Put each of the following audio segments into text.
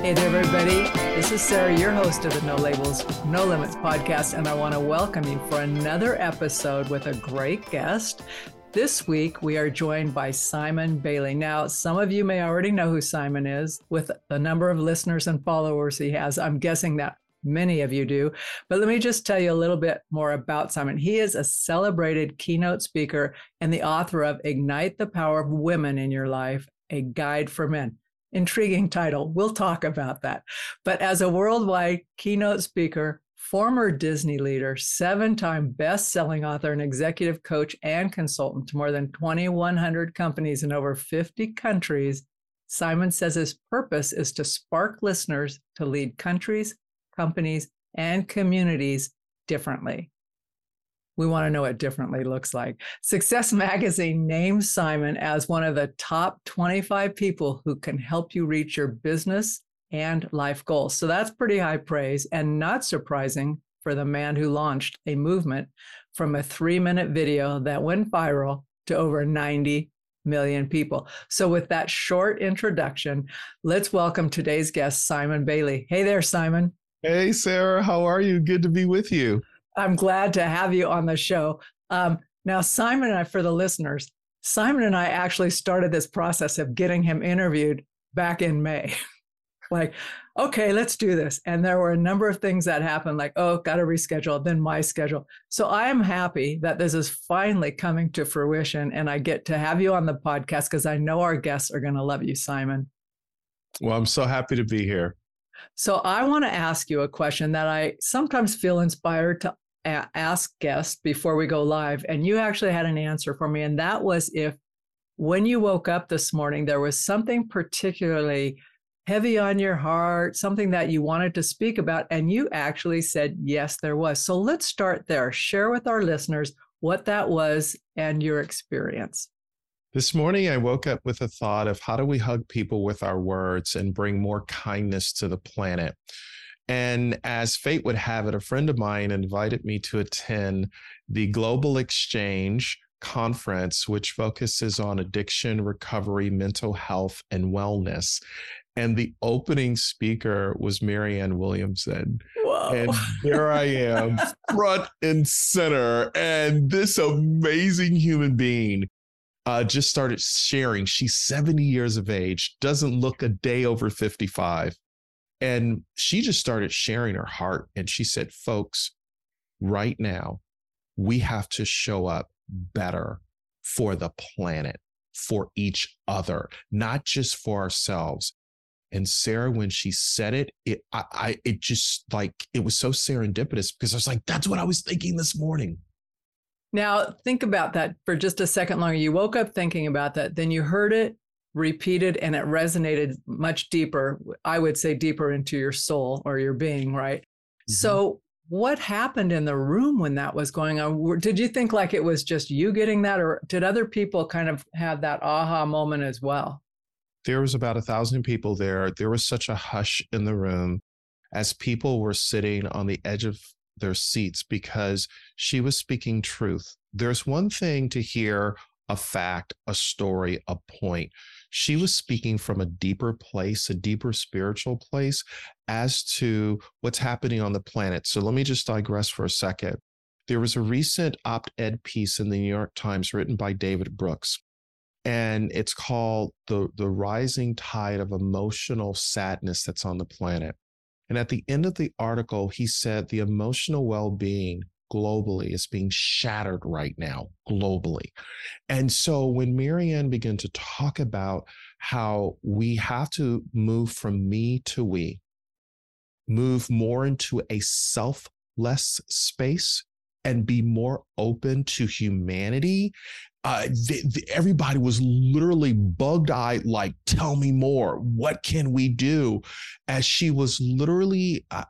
Hey there, everybody. This is Sarah, your host of the No Labels, No Limits podcast, and I want to welcome you for another episode with a great guest. This week, we are joined by Simon Bailey. Now, some of you may already know who Simon is with the number of listeners and followers he has. I'm guessing that many of you do. But let me just tell you a little bit more about Simon. He is a celebrated keynote speaker and the author of Ignite the Power of Women in Your Life, a guide for men. Intriguing title. We'll talk about that. But as a worldwide keynote speaker, former Disney leader, seven time best selling author, and executive coach and consultant to more than 2,100 companies in over 50 countries, Simon says his purpose is to spark listeners to lead countries, companies, and communities differently. We want to know what differently looks like. Success Magazine named Simon as one of the top 25 people who can help you reach your business and life goals. So that's pretty high praise and not surprising for the man who launched a movement from a three minute video that went viral to over 90 million people. So, with that short introduction, let's welcome today's guest, Simon Bailey. Hey there, Simon. Hey, Sarah. How are you? Good to be with you. I'm glad to have you on the show. Um, now, Simon and I, for the listeners, Simon and I actually started this process of getting him interviewed back in May. like, okay, let's do this. And there were a number of things that happened, like, oh, got to reschedule, then my schedule. So I am happy that this is finally coming to fruition and I get to have you on the podcast because I know our guests are going to love you, Simon. Well, I'm so happy to be here. So I want to ask you a question that I sometimes feel inspired to ask guests before we go live. And you actually had an answer for me. And that was if when you woke up this morning, there was something particularly heavy on your heart, something that you wanted to speak about, and you actually said, yes, there was. So let's start there. Share with our listeners what that was and your experience. This morning, I woke up with a thought of how do we hug people with our words and bring more kindness to the planet? And as fate would have it, a friend of mine invited me to attend the Global Exchange conference, which focuses on addiction, recovery, mental health, and wellness. And the opening speaker was Marianne Williamson. Whoa. And there I am, front and center. And this amazing human being uh, just started sharing. She's 70 years of age, doesn't look a day over 55. And she just started sharing her heart. And she said, folks, right now, we have to show up better for the planet, for each other, not just for ourselves. And Sarah, when she said it, it I, I it just like it was so serendipitous because I was like, that's what I was thinking this morning. Now think about that for just a second longer. You woke up thinking about that, then you heard it repeated and it resonated much deeper, I would say deeper into your soul or your being, right? Mm-hmm. So, what happened in the room when that was going on? Did you think like it was just you getting that, or did other people kind of have that aha moment as well? There was about a thousand people there. There was such a hush in the room as people were sitting on the edge of their seats because she was speaking truth. There's one thing to hear a fact, a story, a point. She was speaking from a deeper place, a deeper spiritual place as to what's happening on the planet. So let me just digress for a second. There was a recent op ed piece in the New York Times written by David Brooks, and it's called the, the Rising Tide of Emotional Sadness That's on the Planet. And at the end of the article, he said the emotional well being globally is being shattered right now, globally. And so when Marianne began to talk about how we have to move from me to we, move more into a selfless space and be more open to humanity uh, the, the, everybody was literally bugged eyed, like, tell me more. What can we do? As she was literally uh,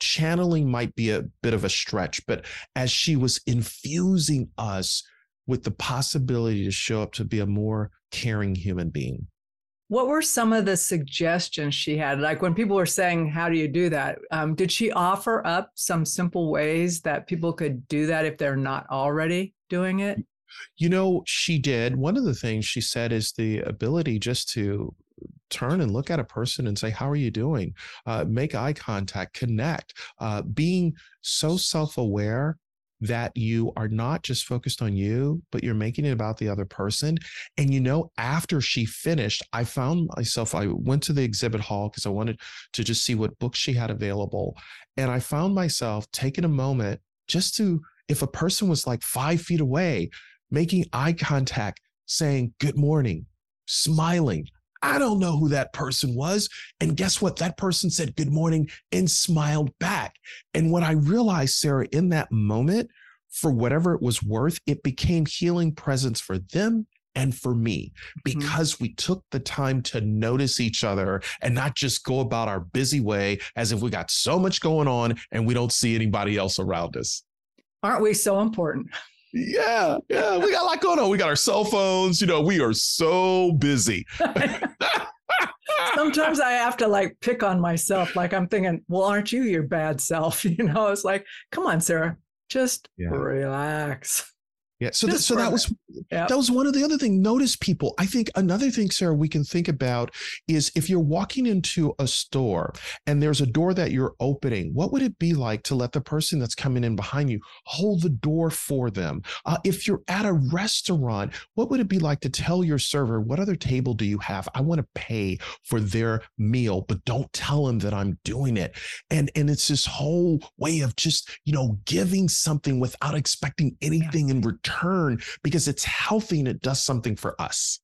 channeling, might be a bit of a stretch, but as she was infusing us with the possibility to show up to be a more caring human being. What were some of the suggestions she had? Like when people were saying, How do you do that? Um, did she offer up some simple ways that people could do that if they're not already doing it? You know, she did. One of the things she said is the ability just to turn and look at a person and say, How are you doing? Uh, make eye contact, connect. Uh, being so self aware that you are not just focused on you, but you're making it about the other person. And you know, after she finished, I found myself, I went to the exhibit hall because I wanted to just see what books she had available. And I found myself taking a moment just to, if a person was like five feet away, making eye contact, saying, Good morning, smiling, I don't know who that person was. And guess what? That person said good morning and smiled back. And what I realized, Sarah, in that moment, for whatever it was worth, it became healing presence for them and for me mm-hmm. because mm-hmm. we took the time to notice each other and not just go about our busy way as if we got so much going on and we don't see anybody else around us. Aren't we so important? Yeah, yeah, we got a lot going on. We got our cell phones. You know, we are so busy. Sometimes I have to like pick on myself. Like I'm thinking, well, aren't you your bad self? You know, it's like, come on, Sarah, just yeah. relax. Yeah. So, th- so that was yep. that was one of the other thing. Notice people. I think another thing, Sarah, we can think about is if you're walking into a store and there's a door that you're opening, what would it be like to let the person that's coming in behind you hold the door for them? Uh, if you're at a restaurant, what would it be like to tell your server, "What other table do you have? I want to pay for their meal, but don't tell them that I'm doing it." And and it's this whole way of just you know giving something without expecting anything in return return because it's healthy and it does something for us.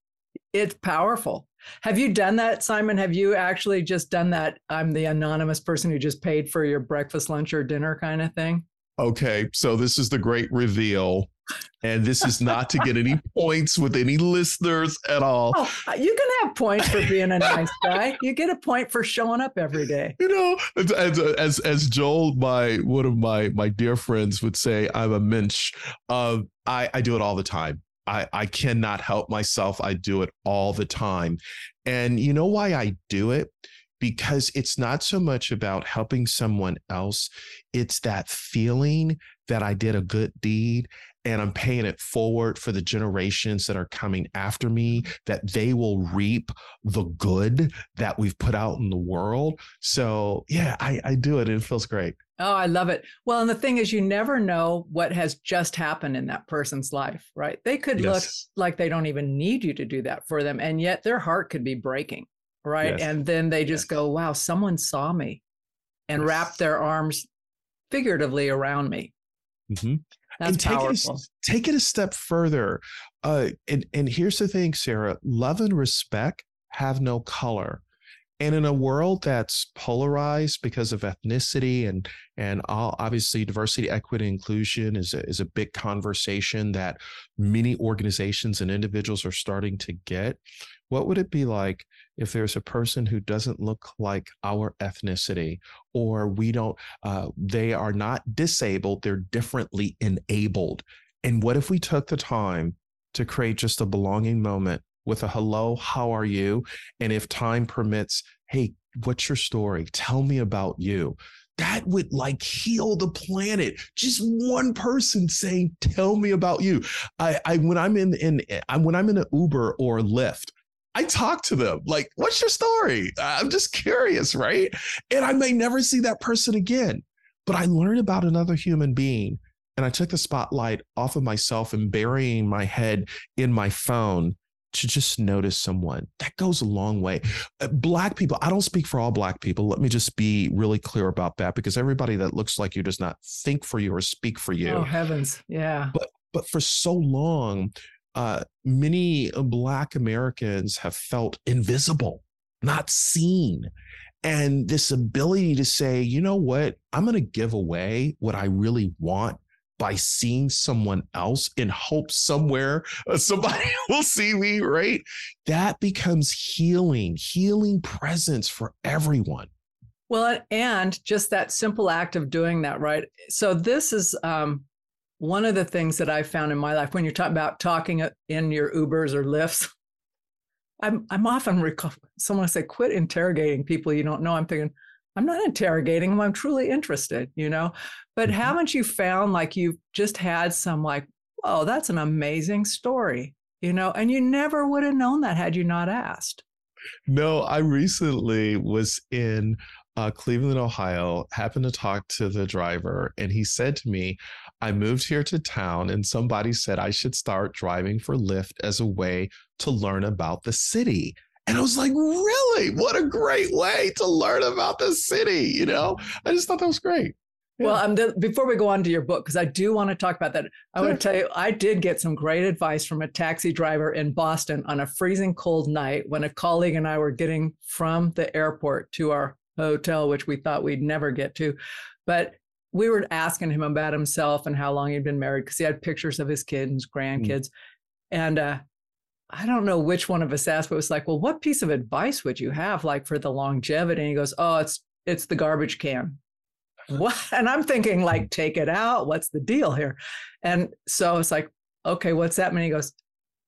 It's powerful. Have you done that, Simon? Have you actually just done that? I'm the anonymous person who just paid for your breakfast, lunch, or dinner kind of thing? Okay, so this is the great reveal. And this is not to get any points with any listeners at all. Oh, you can have points for being a nice guy. You get a point for showing up every day. You know, as as as Joel, my one of my my dear friends would say, I'm a mensch. Uh, I I do it all the time. I I cannot help myself. I do it all the time, and you know why I do it? because it's not so much about helping someone else. It's that feeling that I did a good deed and I'm paying it forward for the generations that are coming after me, that they will reap the good that we've put out in the world. So, yeah, I, I do it. And it feels great. Oh, I love it. Well, and the thing is, you never know what has just happened in that person's life, right? They could yes. look like they don't even need you to do that for them. And yet their heart could be breaking, right? Yes. And then they just yes. go, wow, someone saw me and wrapped their arms figuratively around me. Mm-hmm. That's and take powerful. It a, take it a step further. Uh, and, and here's the thing, Sarah love and respect have no color. And in a world that's polarized because of ethnicity and and all, obviously diversity, equity, inclusion is a, is a big conversation that many organizations and individuals are starting to get. What would it be like if there's a person who doesn't look like our ethnicity, or we don't, uh, they are not disabled, they're differently enabled? And what if we took the time to create just a belonging moment with a hello, how are you? And if time permits, hey, what's your story? Tell me about you that would like heal the planet. Just one person saying, "Tell me about you." I, I when I'm in in I, when I'm in an Uber or Lyft, I talk to them like, what's your story? I'm just curious, right? And I may never see that person again, but I learn about another human being. And I took the spotlight off of myself and burying my head in my phone to just notice someone. That goes a long way. Uh, black people, I don't speak for all Black people. Let me just be really clear about that because everybody that looks like you does not think for you or speak for you. Oh, heavens. Yeah. But but for so long, uh, many Black Americans have felt invisible, not seen. And this ability to say, you know what, I'm going to give away what I really want by seeing someone else in hope somewhere uh, somebody will see me, right? That becomes healing, healing presence for everyone. Well, and just that simple act of doing that, right? So this is um, one of the things that I found in my life when you're talking about talking in your Ubers or Lyfts. I'm I'm often recall someone say, "Quit interrogating people you don't know." I'm thinking, I'm not interrogating them. I'm truly interested, you know. But mm-hmm. haven't you found like you've just had some like, oh, that's an amazing story, you know, and you never would have known that had you not asked. No, I recently was in uh, Cleveland, Ohio, happened to talk to the driver, and he said to me, I moved here to town, and somebody said I should start driving for Lyft as a way to learn about the city. And I was like, really? What a great way to learn about the city. You know, I just thought that was great. Yeah. Well, um, the, before we go on to your book, because I do want to talk about that, I sure. want to tell you, I did get some great advice from a taxi driver in Boston on a freezing cold night when a colleague and I were getting from the airport to our hotel, which we thought we'd never get to. But we were asking him about himself and how long he'd been married because he had pictures of his kids and his mm. grandkids. Mm. And uh, I don't know which one of us asked, but it was like, well, what piece of advice would you have like for the longevity? And he goes, oh, it's it's the garbage can. What? And I'm thinking like, take it out. What's the deal here? And so it's like, okay, what's that mean? He goes,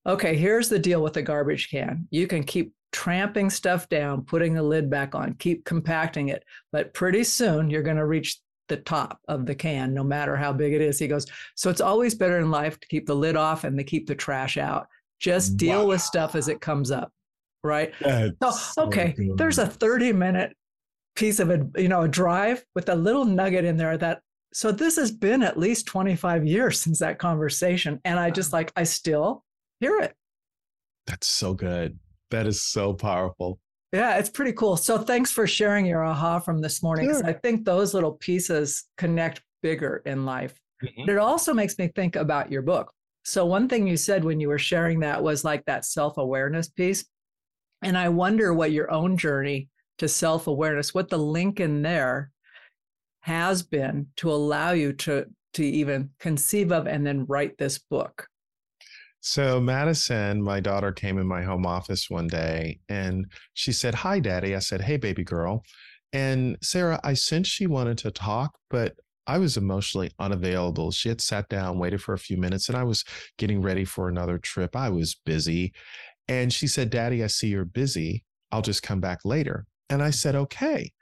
okay, here's the deal with the garbage can. You can keep tramping stuff down, putting the lid back on, keep compacting it, but pretty soon you're going to reach the top of the can, no matter how big it is. He goes, so it's always better in life to keep the lid off and to keep the trash out. Just deal wow. with stuff as it comes up. Right. so, okay. So there's a 30 minute piece of a, you know, a drive with a little nugget in there that, so this has been at least 25 years since that conversation. And I just like, I still hear it. That's so good. That is so powerful. Yeah, it's pretty cool. So thanks for sharing your aha from this morning. Sure. I think those little pieces connect bigger in life. Mm-hmm. But it also makes me think about your book. So, one thing you said when you were sharing that was like that self awareness piece. And I wonder what your own journey to self awareness, what the link in there has been to allow you to, to even conceive of and then write this book. So, Madison, my daughter, came in my home office one day and she said, Hi, daddy. I said, Hey, baby girl. And Sarah, I sensed she wanted to talk, but I was emotionally unavailable. She had sat down, waited for a few minutes, and I was getting ready for another trip. I was busy. And she said, Daddy, I see you're busy. I'll just come back later. And I said, Okay.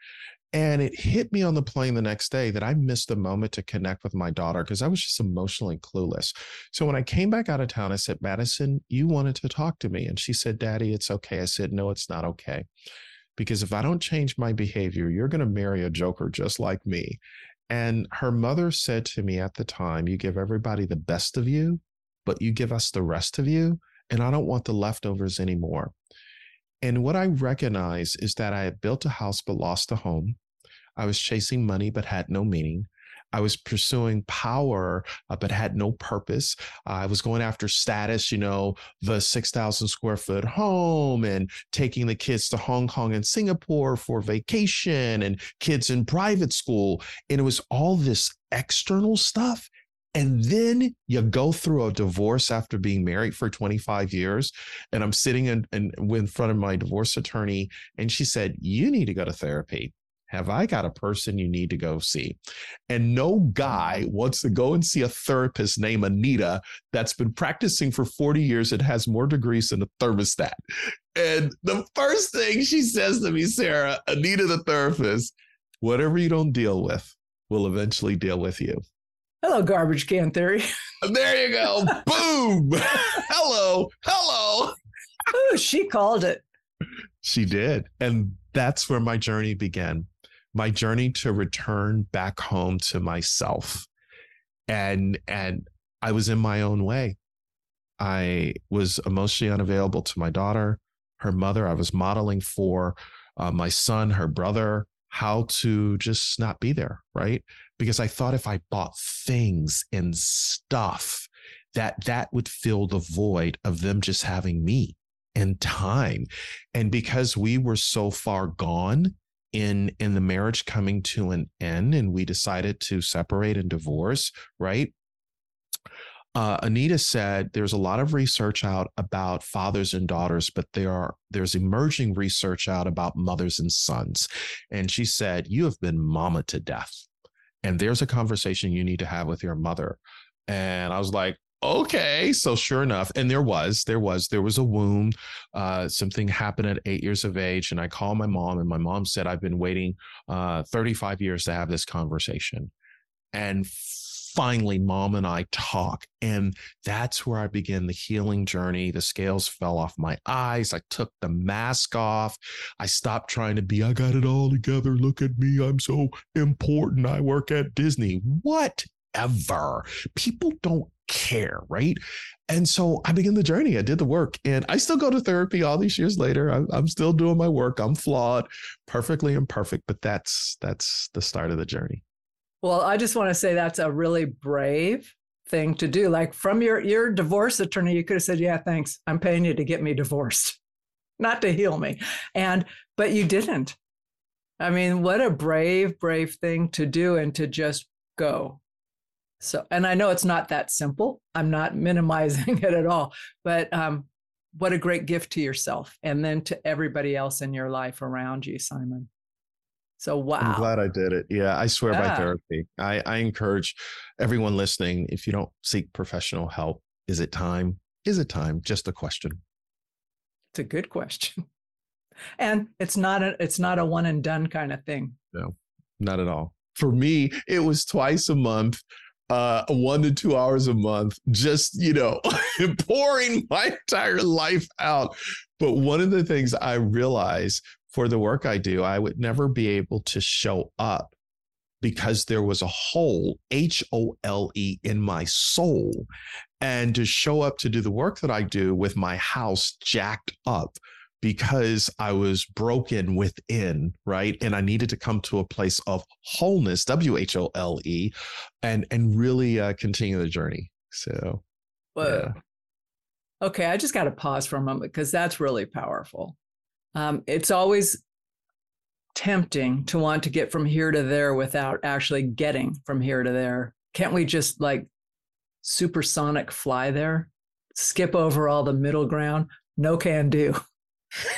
And it hit me on the plane the next day that I missed a moment to connect with my daughter because I was just emotionally clueless. So when I came back out of town, I said, Madison, you wanted to talk to me. And she said, Daddy, it's okay. I said, No, it's not okay. Because if I don't change my behavior, you're going to marry a joker just like me. And her mother said to me at the time, You give everybody the best of you, but you give us the rest of you. And I don't want the leftovers anymore. And what I recognize is that I had built a house but lost a home. I was chasing money but had no meaning. I was pursuing power, uh, but had no purpose. Uh, I was going after status, you know, the 6,000 square foot home and taking the kids to Hong Kong and Singapore for vacation and kids in private school. And it was all this external stuff. And then you go through a divorce after being married for 25 years. And I'm sitting in, in, in front of my divorce attorney, and she said, You need to go to therapy have I got a person you need to go see? And no guy wants to go and see a therapist named Anita that's been practicing for 40 years and has more degrees than a thermostat. And the first thing she says to me, Sarah, Anita the therapist, whatever you don't deal with will eventually deal with you. Hello, garbage can theory. There you go. Boom. hello. Hello. Ooh, she called it. She did. And that's where my journey began my journey to return back home to myself. And and i was in my own way. I was emotionally unavailable to my daughter her mother i was modeling for uh, my son her brother how to just not be there right? Because i thought if i bought things and stuff that that would fill the void of them just having me and time. And because we were so far gone in in the marriage coming to an end and we decided to separate and divorce right uh, Anita said there's a lot of research out about fathers and daughters, but there are there's emerging research out about mothers and sons. And she said, You have been mama to death. And there's a conversation you need to have with your mother. And I was like, okay so sure enough and there was there was there was a womb uh, something happened at eight years of age and i called my mom and my mom said i've been waiting uh, 35 years to have this conversation and finally mom and I talk. And that's where I began the healing journey. The scales fell off my eyes. I took the mask off. I stopped trying to be, I got it all together. Look at me. I'm so important. I work at Disney. Whatever. People don't care, right? And so I began the journey. I did the work, and I still go to therapy all these years later. I'm, I'm, still doing my work. I'm flawed, perfectly imperfect, but that's that's the start of the journey. Well, I just want to say that's a really brave thing to do. Like from your your divorce attorney, you could have said, "Yeah, thanks. I'm paying you to get me divorced, not to heal me." And but you didn't. I mean, what a brave, brave thing to do and to just go. So, and I know it's not that simple. I'm not minimizing it at all, but um, what a great gift to yourself and then to everybody else in your life around you, Simon. So wow. I'm glad I did it. Yeah, I swear yeah. by therapy. I, I encourage everyone listening, if you don't seek professional help, is it time? Is it time? Just a question. It's a good question. And it's not a it's not a one and done kind of thing. No, not at all. For me, it was twice a month uh, one to two hours a month, just, you know, pouring my entire life out. But one of the things I realize for the work I do, I would never be able to show up because there was a hole, H O L E, in my soul. And to show up to do the work that I do with my house jacked up because I was broken within, right? And I needed to come to a place of wholeness, W H O L E, and and really uh, continue the journey. So, yeah. okay, I just got to pause for a moment because that's really powerful um, it's always tempting to want to get from here to there without actually getting from here to there. Can't we just like supersonic fly there? Skip over all the middle ground? No can do.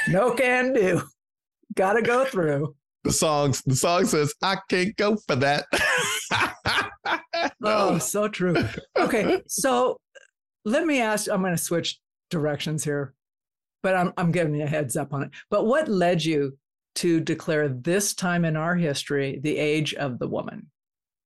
No can do. Gotta go through. The song the song says, I can't go for that. oh, so true. Okay. So let me ask, I'm gonna switch directions here but I'm, I'm giving you a heads up on it. But what led you to declare this time in our history the age of the woman?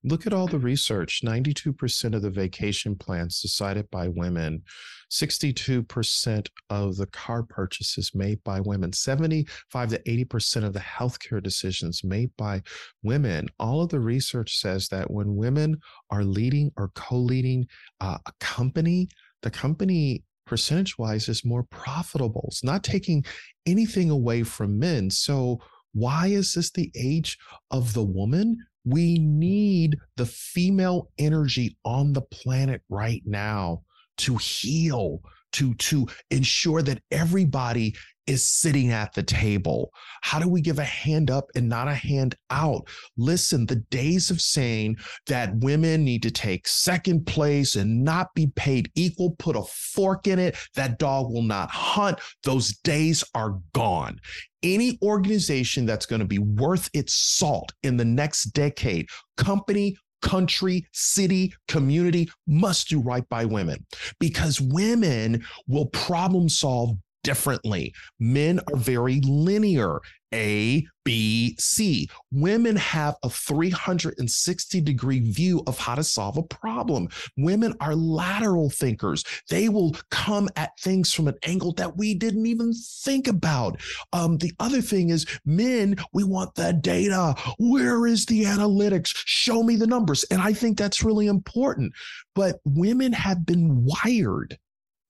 Look at all the research 92% of the vacation plans decided by women, 62% of the car purchases made by women, 75 to 80% of the healthcare decisions made by women. All of the research says that when women are leading or co leading uh, a company, the company percentage wise is more profitable. It's not taking anything away from men. So, why is this the age of the woman? We need the female energy on the planet right now to heal, to, to ensure that everybody is sitting at the table? How do we give a hand up and not a hand out? Listen, the days of saying that women need to take second place and not be paid equal, put a fork in it, that dog will not hunt, those days are gone. Any organization that's going to be worth its salt in the next decade, company, country, city, community must do right by women because women will problem solve differently. Men are very linear. A, B, C. Women have a 360 degree view of how to solve a problem. Women are lateral thinkers. They will come at things from an angle that we didn't even think about. Um, the other thing is, men, we want the data. Where is the analytics? Show me the numbers. And I think that's really important. But women have been wired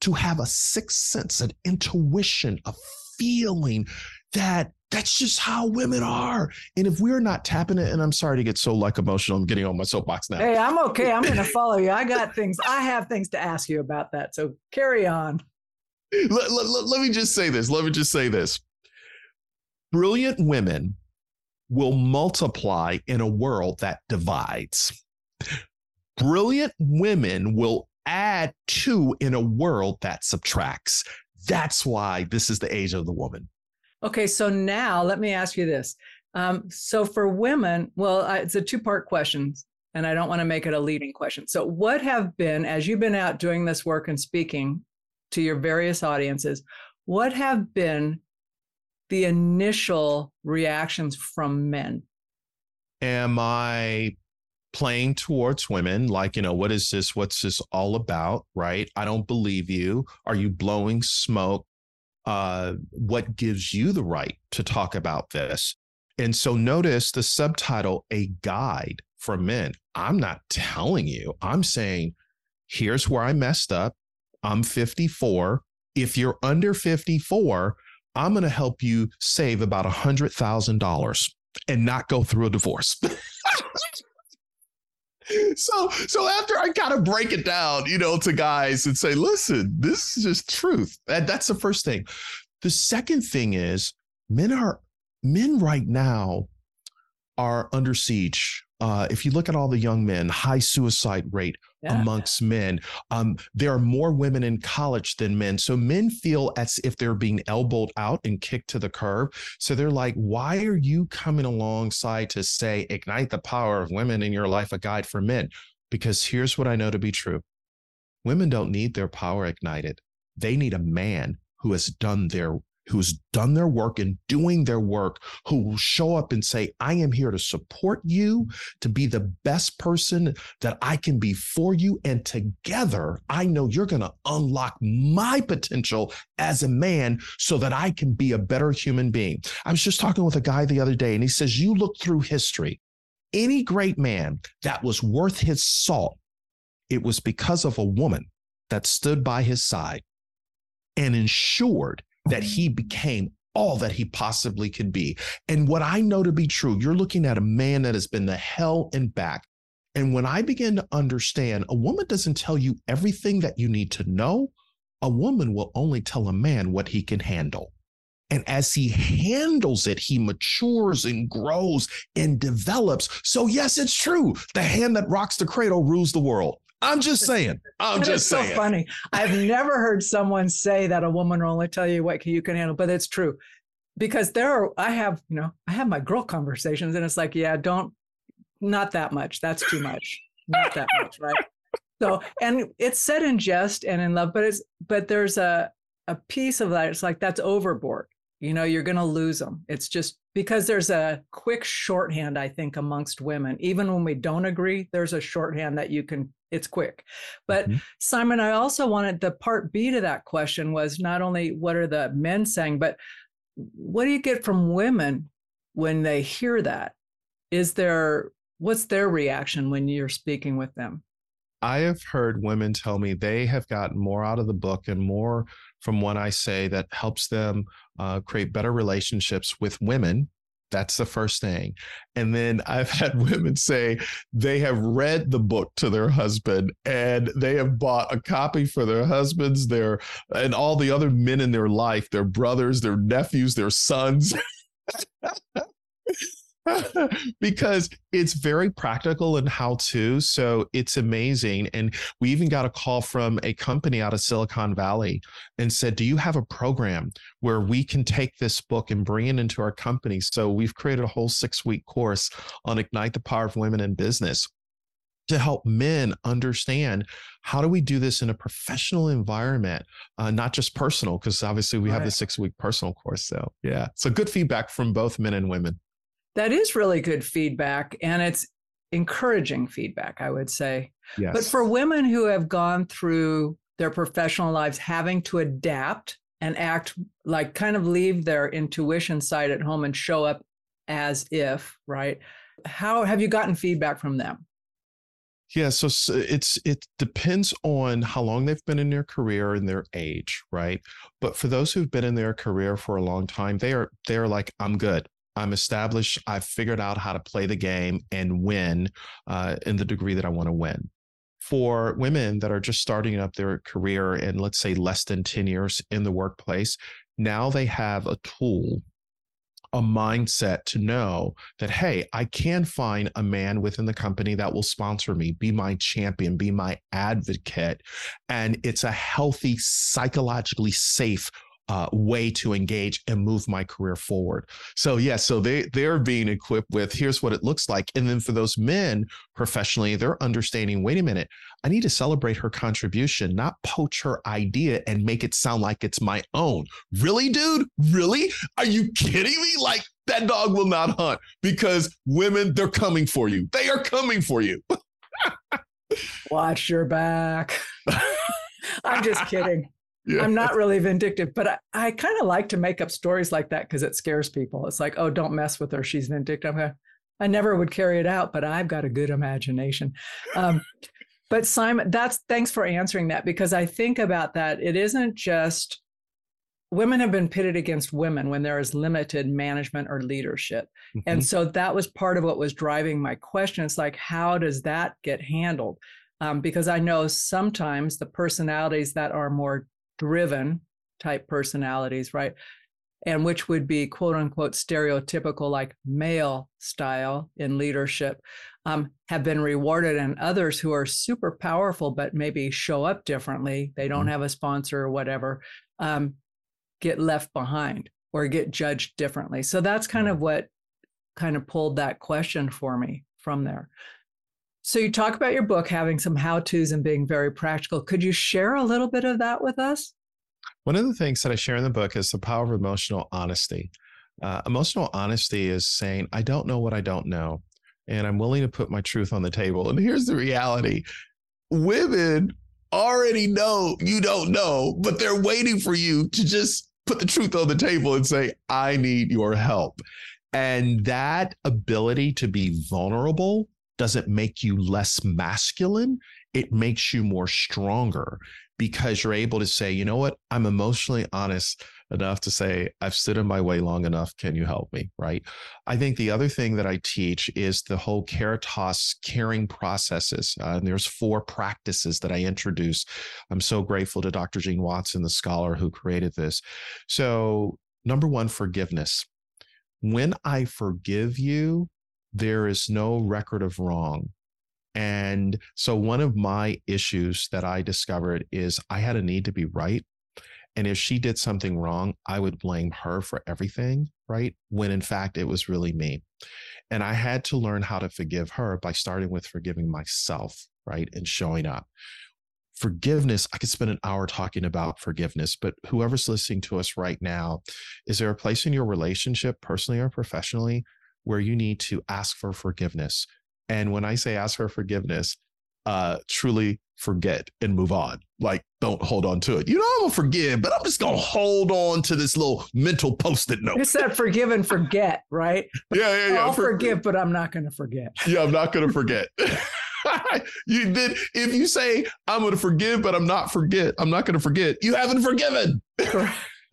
to have a sixth sense, an intuition, a feeling that that's just how women are. And if we're not tapping it, and I'm sorry to get so like emotional, I'm getting on my soapbox now. Hey, I'm okay. I'm going to follow you. I got things, I have things to ask you about that. So carry on. Let, let, let me just say this. Let me just say this. Brilliant women will multiply in a world that divides. Brilliant women will add to in a world that subtracts. That's why this is the age of the woman. Okay, so now let me ask you this. Um, so for women, well, I, it's a two part question, and I don't want to make it a leading question. So, what have been, as you've been out doing this work and speaking to your various audiences, what have been the initial reactions from men? Am I playing towards women like you know what is this what's this all about right? I don't believe you. Are you blowing smoke? Uh what gives you the right to talk about this? And so notice the subtitle a guide for men. I'm not telling you. I'm saying here's where i messed up. I'm 54 if you're under 54 i'm going to help you save about a hundred thousand dollars and not go through a divorce so so after I kind of break it down, you know, to guys and say, listen, this is just truth. And that's the first thing. The second thing is men are men right now are under siege uh, if you look at all the young men, high suicide rate yeah. amongst men. Um, there are more women in college than men. So men feel as if they're being elbowed out and kicked to the curb. So they're like, why are you coming alongside to say, ignite the power of women in your life, a guide for men? Because here's what I know to be true women don't need their power ignited, they need a man who has done their who's done their work and doing their work, who will show up and say, I am here to support you, to be the best person that I can be for you. And together, I know you're going to unlock my potential as a man so that I can be a better human being. I was just talking with a guy the other day, and he says, You look through history, any great man that was worth his salt, it was because of a woman that stood by his side and ensured that he became all that he possibly could be. And what I know to be true, you're looking at a man that has been the hell and back. And when I begin to understand, a woman doesn't tell you everything that you need to know. A woman will only tell a man what he can handle. And as he handles it, he matures and grows and develops. So, yes, it's true. The hand that rocks the cradle rules the world. I'm just saying. I'm just saying. so funny. I've never heard someone say that a woman will only tell you what you can handle, but it's true. Because there are, I have, you know, I have my girl conversations and it's like, yeah, don't, not that much. That's too much. Not that much, right? So, and it's said in jest and in love, but it's, but there's a, a piece of that. It's like, that's overboard. You know, you're going to lose them. It's just because there's a quick shorthand, I think, amongst women. Even when we don't agree, there's a shorthand that you can it's quick. But mm-hmm. Simon, I also wanted the part B to that question was not only what are the men saying, but what do you get from women when they hear that? Is there what's their reaction when you're speaking with them? I have heard women tell me they have gotten more out of the book and more from what I say that helps them uh, create better relationships with women that's the first thing. And then I've had women say they have read the book to their husband and they have bought a copy for their husbands, their and all the other men in their life, their brothers, their nephews, their sons. because it's very practical and how to. So it's amazing. And we even got a call from a company out of Silicon Valley and said, Do you have a program where we can take this book and bring it into our company? So we've created a whole six week course on Ignite the Power of Women in Business to help men understand how do we do this in a professional environment, uh, not just personal, because obviously we right. have the six week personal course. So, yeah. So, good feedback from both men and women that is really good feedback and it's encouraging feedback i would say yes. but for women who have gone through their professional lives having to adapt and act like kind of leave their intuition side at home and show up as if right how have you gotten feedback from them yeah, so it's it depends on how long they've been in their career and their age, right? But for those who've been in their career for a long time, they are they are like, I'm good. I'm established. I've figured out how to play the game and win uh, in the degree that I want to win. For women that are just starting up their career in, let's say, less than 10 years in the workplace, now they have a tool a mindset to know that, hey, I can find a man within the company that will sponsor me, be my champion, be my advocate. And it's a healthy, psychologically safe uh, way to engage and move my career forward. So yeah, so they they're being equipped with here's what it looks like, and then for those men professionally, they're understanding. Wait a minute, I need to celebrate her contribution, not poach her idea and make it sound like it's my own. Really, dude? Really? Are you kidding me? Like that dog will not hunt because women they're coming for you. They are coming for you. Watch your back. I'm just kidding. Yeah. I'm not really vindictive, but I, I kind of like to make up stories like that because it scares people. It's like, oh, don't mess with her. She's vindictive. I never would carry it out, but I've got a good imagination. Um, but Simon, that's thanks for answering that because I think about that. It isn't just women have been pitted against women when there is limited management or leadership. Mm-hmm. And so that was part of what was driving my question. It's like, how does that get handled? Um, because I know sometimes the personalities that are more driven type personalities, right? And which would be quote unquote stereotypical, like male style in leadership, um, have been rewarded, and others who are super powerful but maybe show up differently, they don't mm-hmm. have a sponsor or whatever, um, get left behind or get judged differently. So that's kind mm-hmm. of what kind of pulled that question for me from there. So you talk about your book having some how-tos and being very practical. Could you share a little bit of that with us? One of the things that I share in the book is the power of emotional honesty. Uh, emotional honesty is saying, I don't know what I don't know, and I'm willing to put my truth on the table. And here's the reality women already know you don't know, but they're waiting for you to just put the truth on the table and say, I need your help. And that ability to be vulnerable doesn't make you less masculine. It makes you more stronger because you're able to say, you know what, I'm emotionally honest enough to say, I've stood in my way long enough. Can you help me? Right. I think the other thing that I teach is the whole Caritas caring processes. Uh, and there's four practices that I introduce. I'm so grateful to Dr. Jean Watson, the scholar who created this. So, number one, forgiveness. When I forgive you, there is no record of wrong. And so one of my issues that I discovered is I had a need to be right. And if she did something wrong, I would blame her for everything, right? When in fact, it was really me. And I had to learn how to forgive her by starting with forgiving myself, right? And showing up. Forgiveness, I could spend an hour talking about forgiveness, but whoever's listening to us right now, is there a place in your relationship, personally or professionally, where you need to ask for forgiveness? And when I say ask for forgiveness, uh, truly forget and move on. Like, don't hold on to it. You know, I'm gonna forgive, but I'm just gonna hold on to this little mental post-it note. It's that forgive and forget, right? yeah, yeah, yeah. I'll for- forgive, but I'm not gonna forget. Yeah, I'm not gonna forget. you did if you say I'm gonna forgive, but I'm not forget, I'm not gonna forget, you haven't forgiven.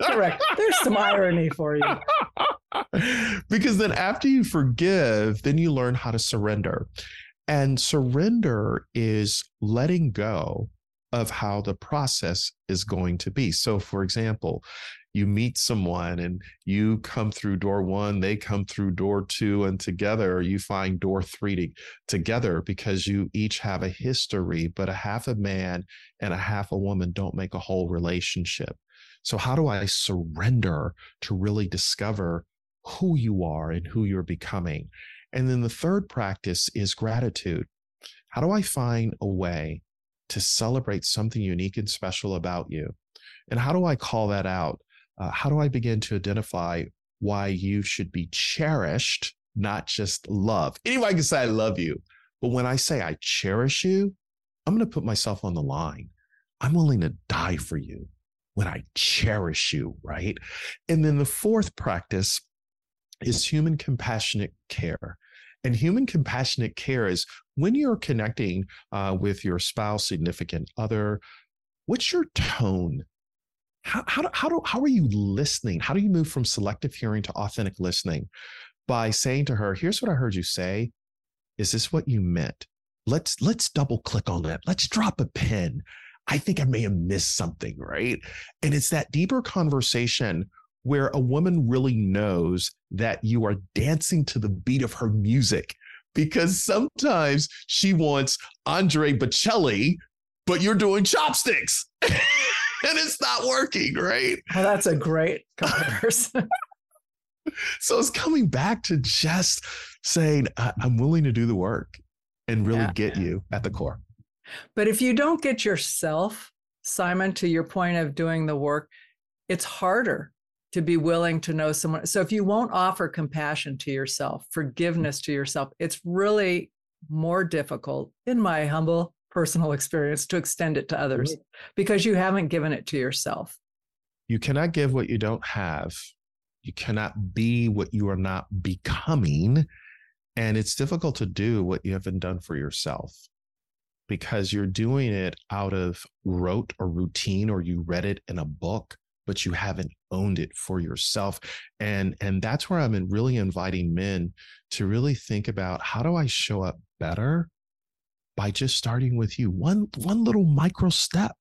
Correct. There's some irony for you. because then after you forgive, then you learn how to surrender. And surrender is letting go of how the process is going to be. So, for example, you meet someone and you come through door one, they come through door two, and together you find door three to, together because you each have a history, but a half a man and a half a woman don't make a whole relationship. So, how do I surrender to really discover who you are and who you're becoming? And then the third practice is gratitude. How do I find a way to celebrate something unique and special about you? And how do I call that out? Uh, how do I begin to identify why you should be cherished, not just loved? Anybody can say, I love you. But when I say I cherish you, I'm going to put myself on the line. I'm willing to die for you when I cherish you, right? And then the fourth practice is human compassionate care. And human compassionate care is when you're connecting uh, with your spouse, significant other, what's your tone? How, how, do, how, do, how are you listening? How do you move from selective hearing to authentic listening? By saying to her, here's what I heard you say. Is this what you meant? Let's let's double click on that. Let's drop a pin. I think I may have missed something, right? And it's that deeper conversation where a woman really knows that you are dancing to the beat of her music because sometimes she wants Andre Bocelli, but you're doing chopsticks. and it's not working, right? Well, that's a great comparison. so it's coming back to just saying, I'm willing to do the work and really yeah. get you at the core. But if you don't get yourself, Simon, to your point of doing the work, it's harder to be willing to know someone. So if you won't offer compassion to yourself, forgiveness to yourself, it's really more difficult, in my humble personal experience, to extend it to others because you haven't given it to yourself. You cannot give what you don't have. You cannot be what you are not becoming. And it's difficult to do what you haven't done for yourself because you're doing it out of rote or routine, or you read it in a book but you haven't owned it for yourself and and that's where i'm really inviting men to really think about how do i show up better by just starting with you. One one little micro step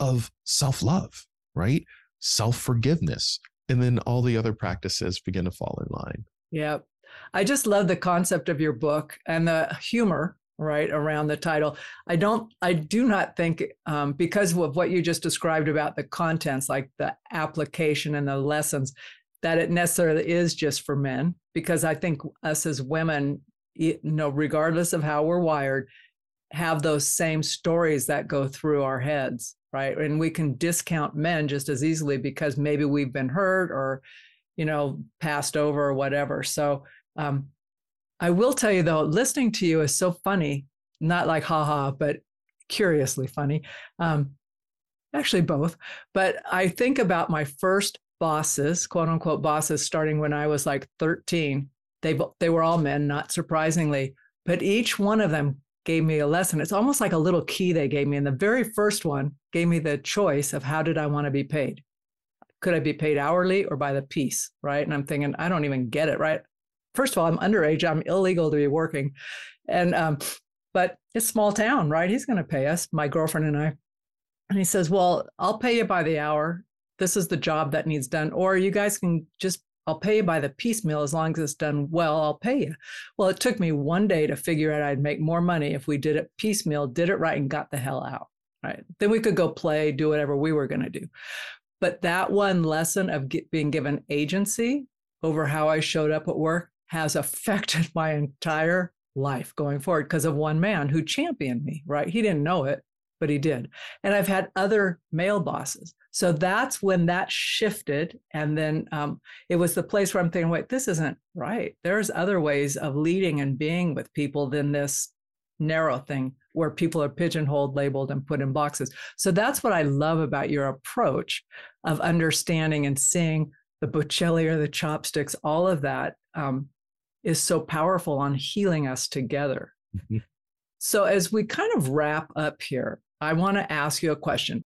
of self-love right? Self-forgiveness. And then all the other practices begin to fall in line. Yep. I just love the concept of your book and the humor right around the title. I don't i do not think um, because of what you just described about the contents like the application and the lessons that it necessarily is just for men because i think us as women you know regardless of how we're wired have those same stories that go through our heads right and we can discount men just as easily because maybe we've been hurt or you know passed over or whatever so um, I will tell you though, listening to you is so funny, not like haha, but curiously funny. Um, actually, both. But I think about my first bosses, quote unquote bosses, starting when I was like 13. They, they were all men, not surprisingly, but each one of them gave me a lesson. It's almost like a little key they gave me. And the very first one gave me the choice of how did I want to be paid? Could I be paid hourly or by the piece? Right. And I'm thinking, I don't even get it. Right first of all, I'm underage. I'm illegal to be working. And, um, but it's small town, right? He's going to pay us, my girlfriend and I. And he says, Well, I'll pay you by the hour. This is the job that needs done. Or you guys can just, I'll pay you by the piecemeal as long as it's done well, I'll pay you. Well, it took me one day to figure out I'd make more money if we did it piecemeal, did it right, and got the hell out. Right. Then we could go play, do whatever we were going to do. But that one lesson of get, being given agency over how I showed up at work has affected my entire life going forward because of one man who championed me, right? He didn't know it, but he did. And I've had other male bosses. So that's when that shifted. And then um, it was the place where I'm thinking, wait, this isn't right. There's other ways of leading and being with people than this narrow thing where people are pigeonholed, labeled, and put in boxes. So that's what I love about your approach of understanding and seeing the Bocelli or the chopsticks, all of that um, is so powerful on healing us together. Mm-hmm. So, as we kind of wrap up here, I want to ask you a question.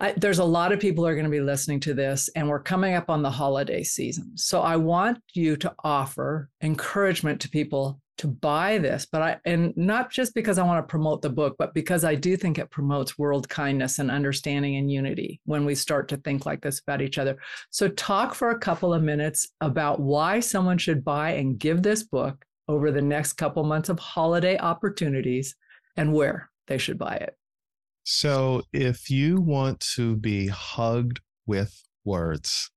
I, there's a lot of people are going to be listening to this, and we're coming up on the holiday season. So, I want you to offer encouragement to people to buy this but i and not just because i want to promote the book but because i do think it promotes world kindness and understanding and unity when we start to think like this about each other so talk for a couple of minutes about why someone should buy and give this book over the next couple months of holiday opportunities and where they should buy it so if you want to be hugged with words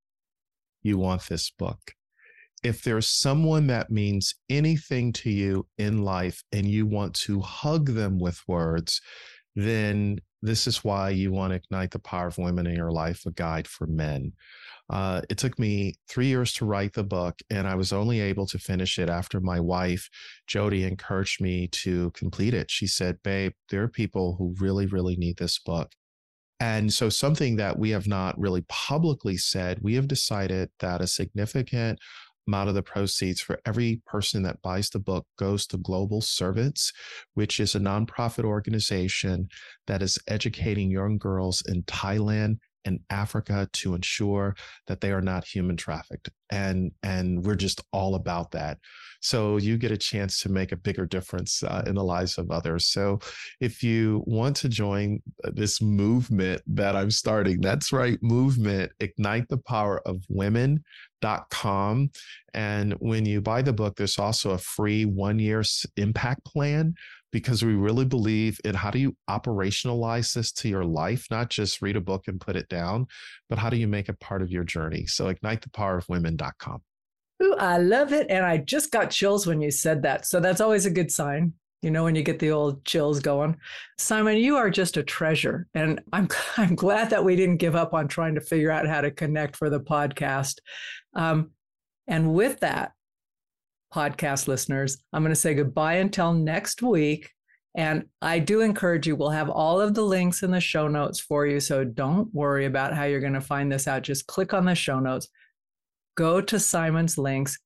you want this book if there's someone that means anything to you in life and you want to hug them with words, then this is why you want to ignite the power of women in your life, a guide for men. Uh, it took me three years to write the book, and I was only able to finish it after my wife, Jody, encouraged me to complete it. She said, Babe, there are people who really, really need this book. And so, something that we have not really publicly said, we have decided that a significant amount of the proceeds for every person that buys the book goes to Global Servants, which is a nonprofit organization that is educating young girls in Thailand in Africa to ensure that they are not human trafficked. And, and we're just all about that. So you get a chance to make a bigger difference uh, in the lives of others. So if you want to join uh, this movement that I'm starting, that's right, movement, ignite the power of women com. And when you buy the book, there's also a free one year impact plan because we really believe in how do you operationalize this to your life, not just read a book and put it down, but how do you make it part of your journey? So ignitethepowerofwomen.com. Ooh, I love it. And I just got chills when you said that. So that's always a good sign you know when you get the old chills going simon you are just a treasure and i'm i'm glad that we didn't give up on trying to figure out how to connect for the podcast um, and with that podcast listeners i'm going to say goodbye until next week and i do encourage you we'll have all of the links in the show notes for you so don't worry about how you're going to find this out just click on the show notes go to simon's links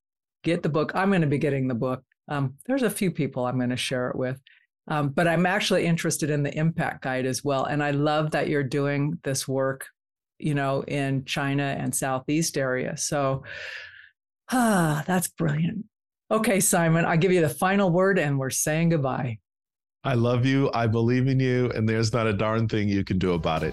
get the book i'm going to be getting the book um, there's a few people I'm going to share it with. Um, but I'm actually interested in the impact guide as well. And I love that you're doing this work, you know, in China and Southeast area. So ah, that's brilliant. Okay, Simon, I give you the final word and we're saying goodbye. I love you. I believe in you. And there's not a darn thing you can do about it.